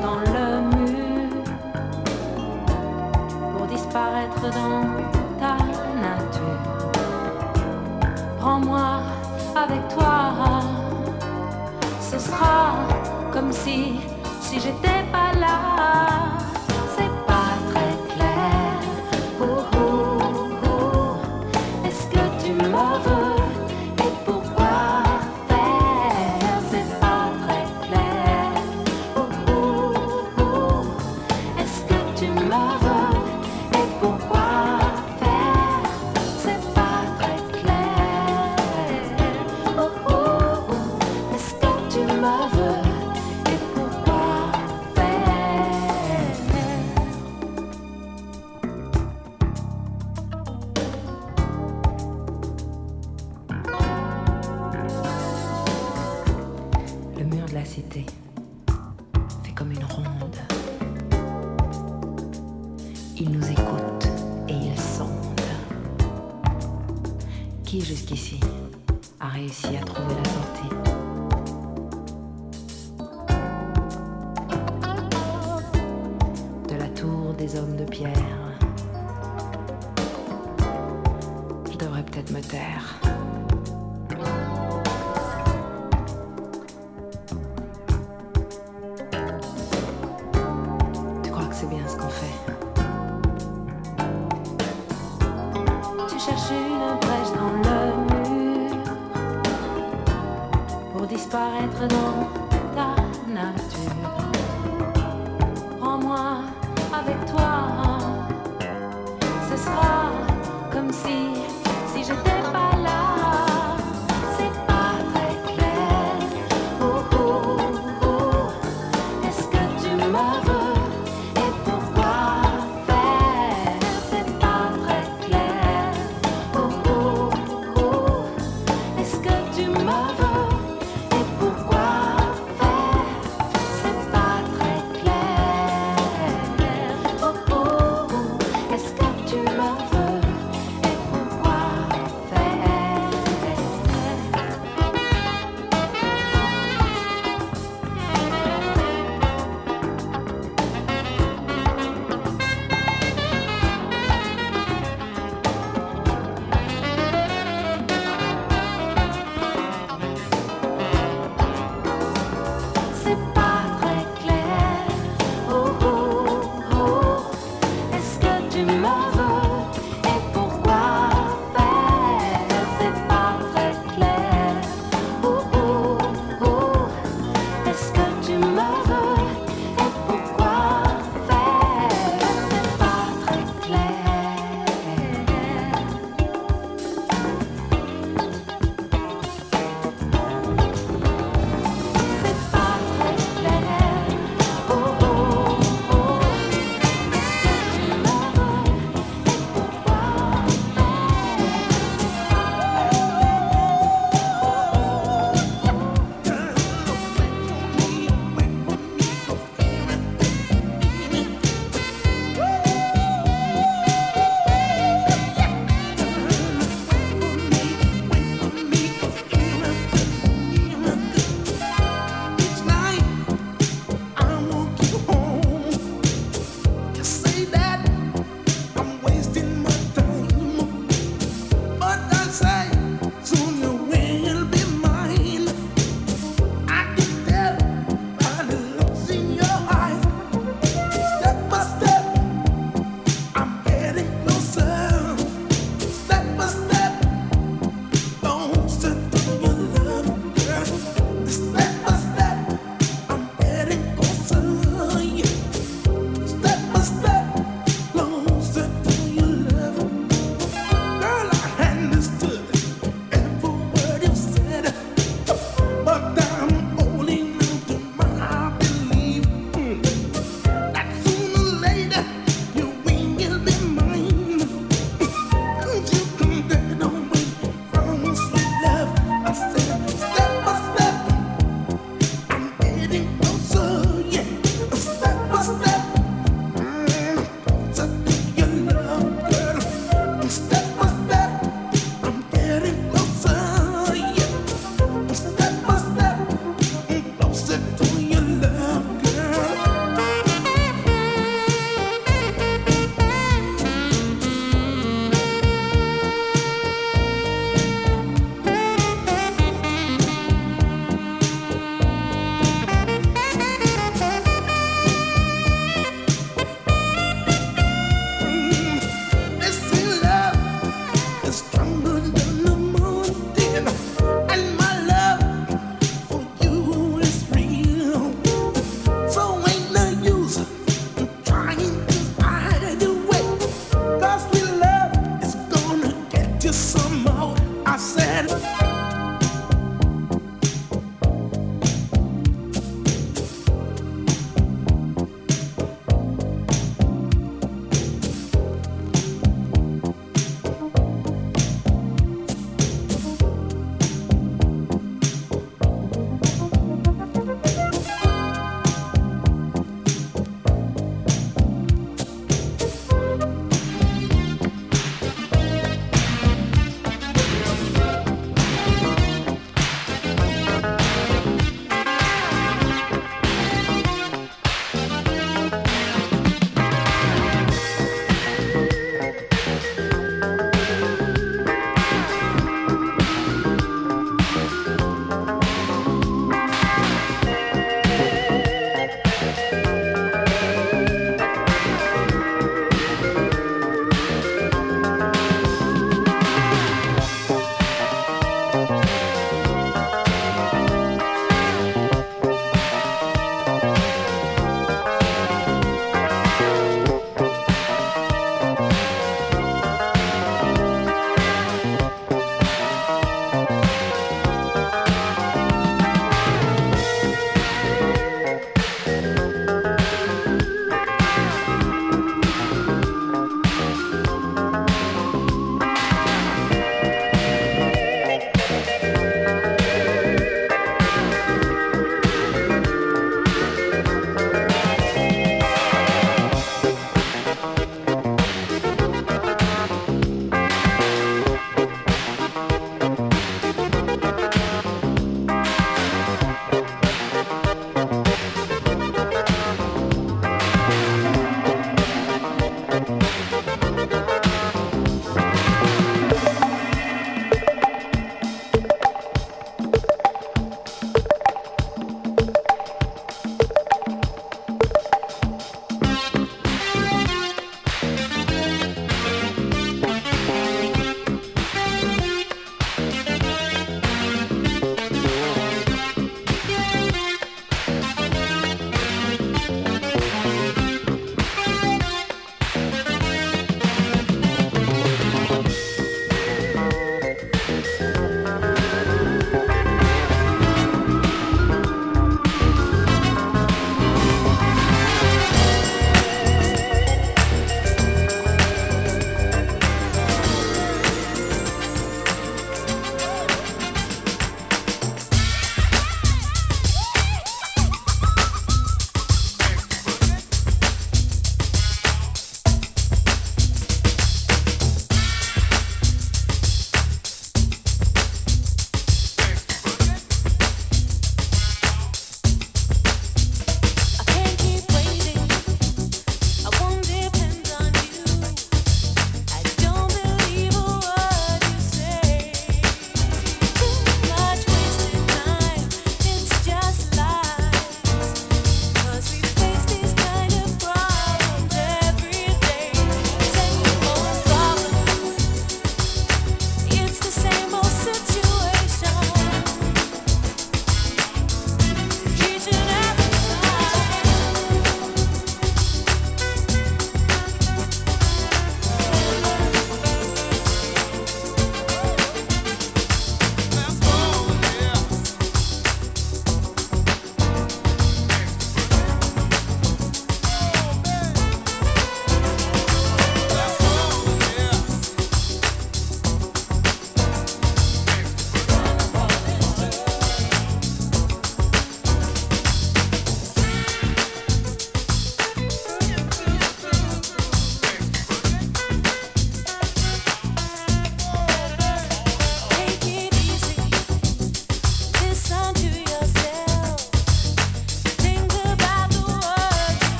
dans le mur pour disparaître dans ta nature. Prends-moi avec toi, ce sera comme si, si j'étais.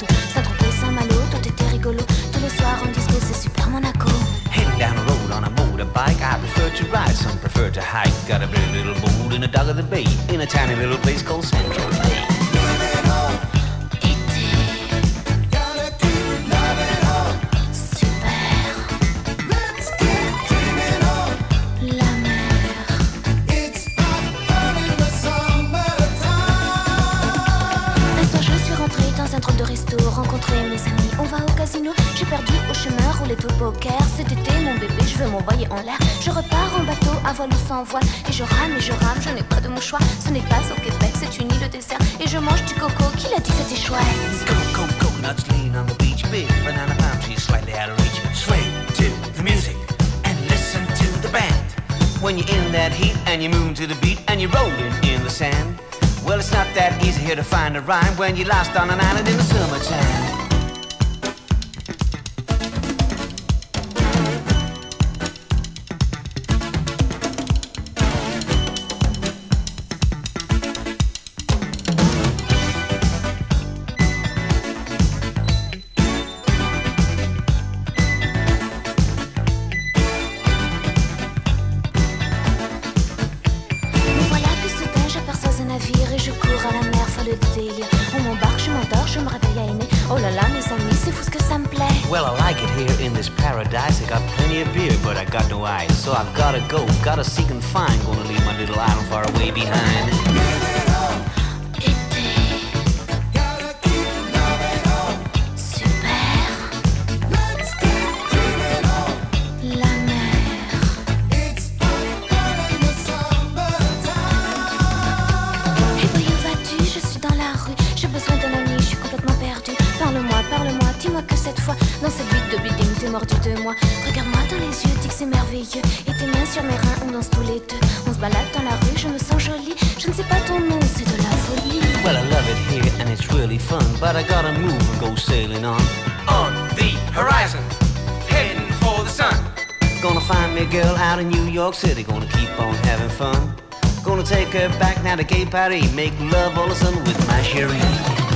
Bateau. Saint-Tropez, Saint-Malo, tout était rigolo. Tous les soirs en disco, c'est super Monaco. Heading down the road on a motorbike, I prefer to ride, some prefer to hike. Got a pretty little boat in the dock of the bay, in a tiny little place called Central Bay. Voile ou sans voile. Et je rame et je rame, je n'ai pas de mouchoir. Ce n'est pas au Québec, c'est une île. Et je mange du coco, qui l'a dit, c'était chouette. Coco, coconuts lean on the beach, big banana palm trees slightly out of reach. Sway to the music and listen to the band. When you're in that heat and you move to the beat and you're rolling in the sand. Well, it's not that easy here to find a rhyme when you're lost on an island in the summertime. Paris, make love all of a sudden with my Cherie.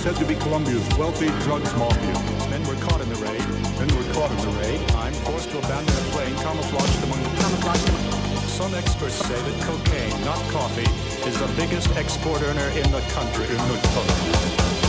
said to be Colombia's wealthy drugs mafia. Men were caught in the raid. Men were caught in the raid. I'm forced to abandon a plane, camouflaged among the camouflaged. Some experts say that cocaine, not coffee, is the biggest export earner in the country. In the country.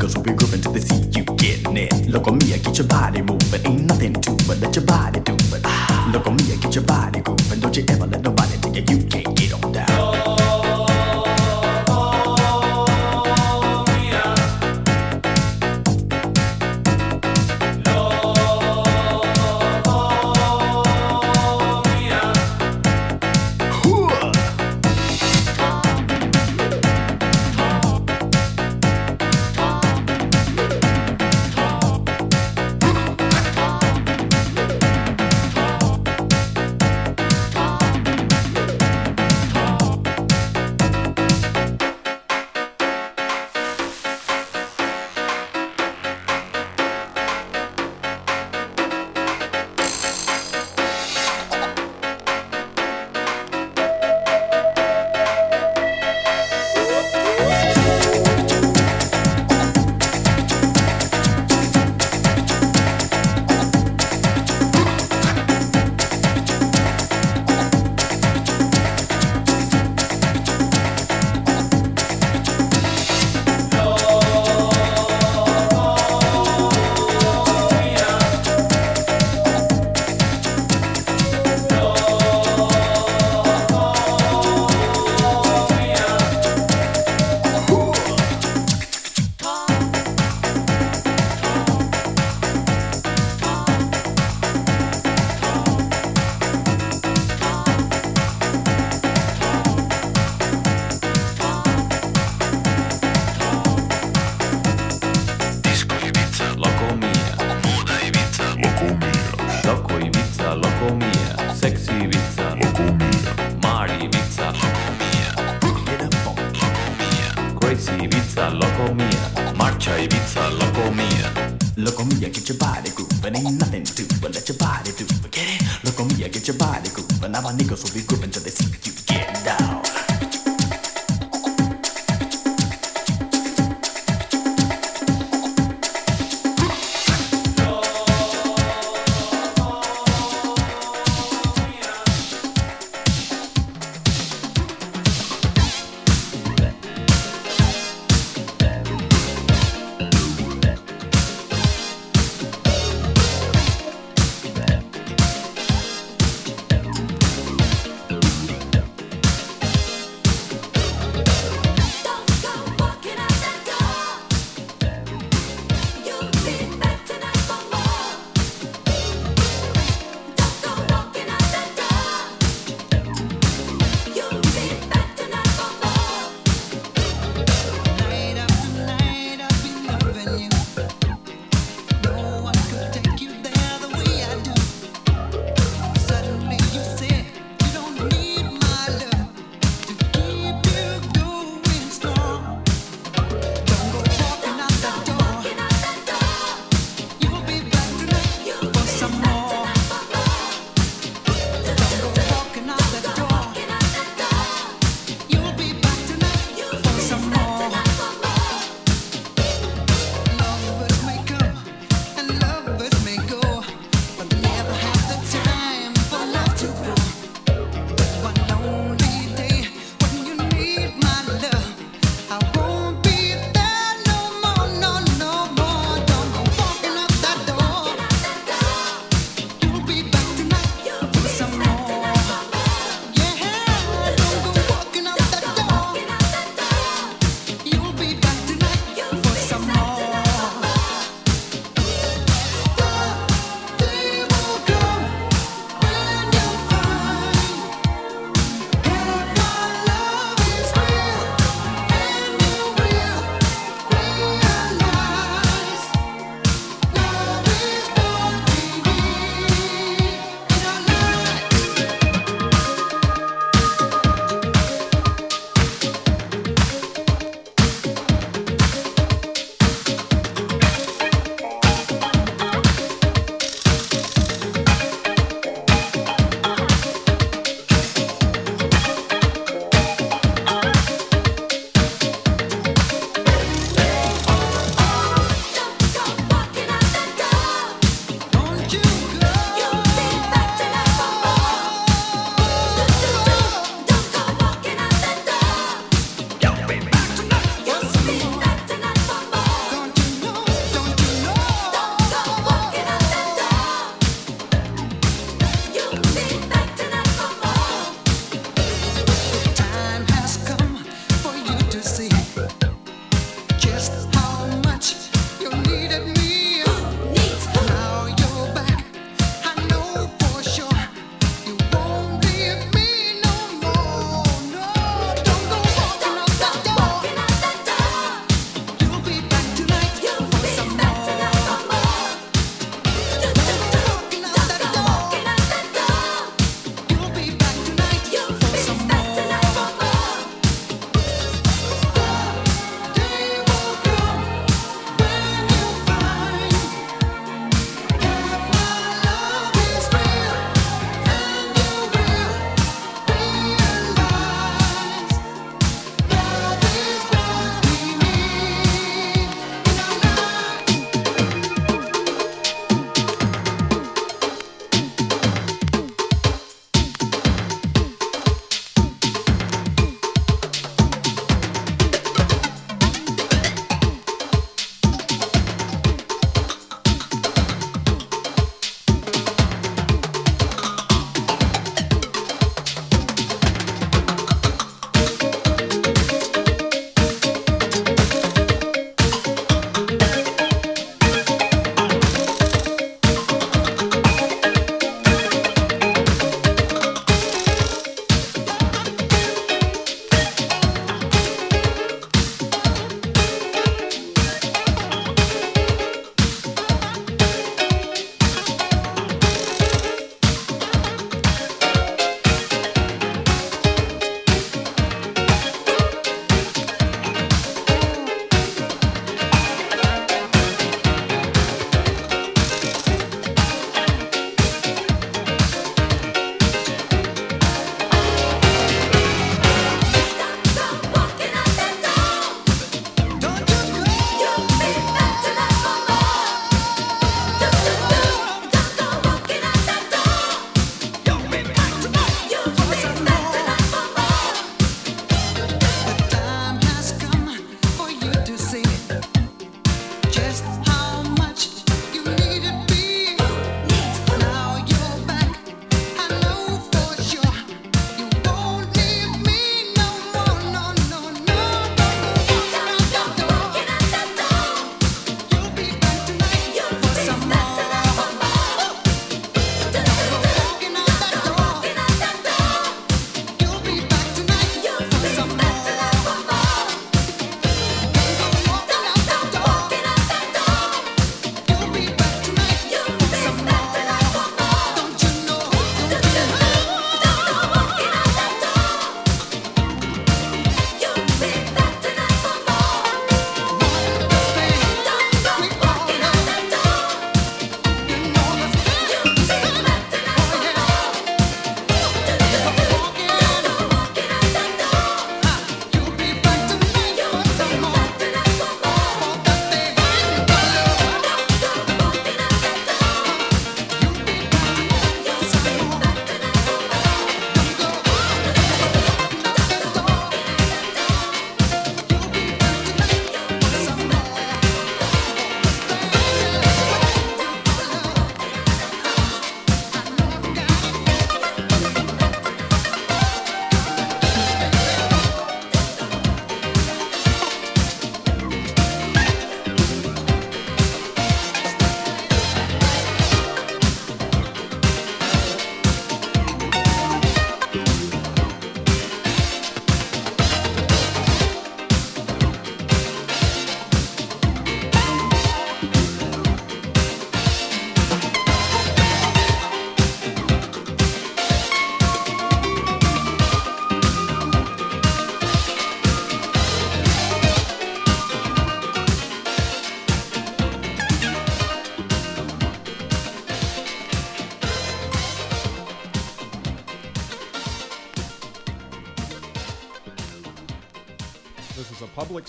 Cause we'll be grooving to the seat you getting it. Look on me, I get your body moving.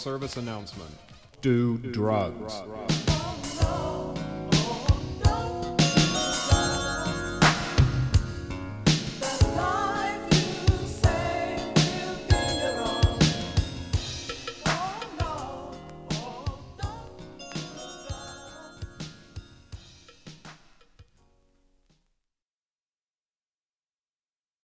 Service announcement. Do drugs.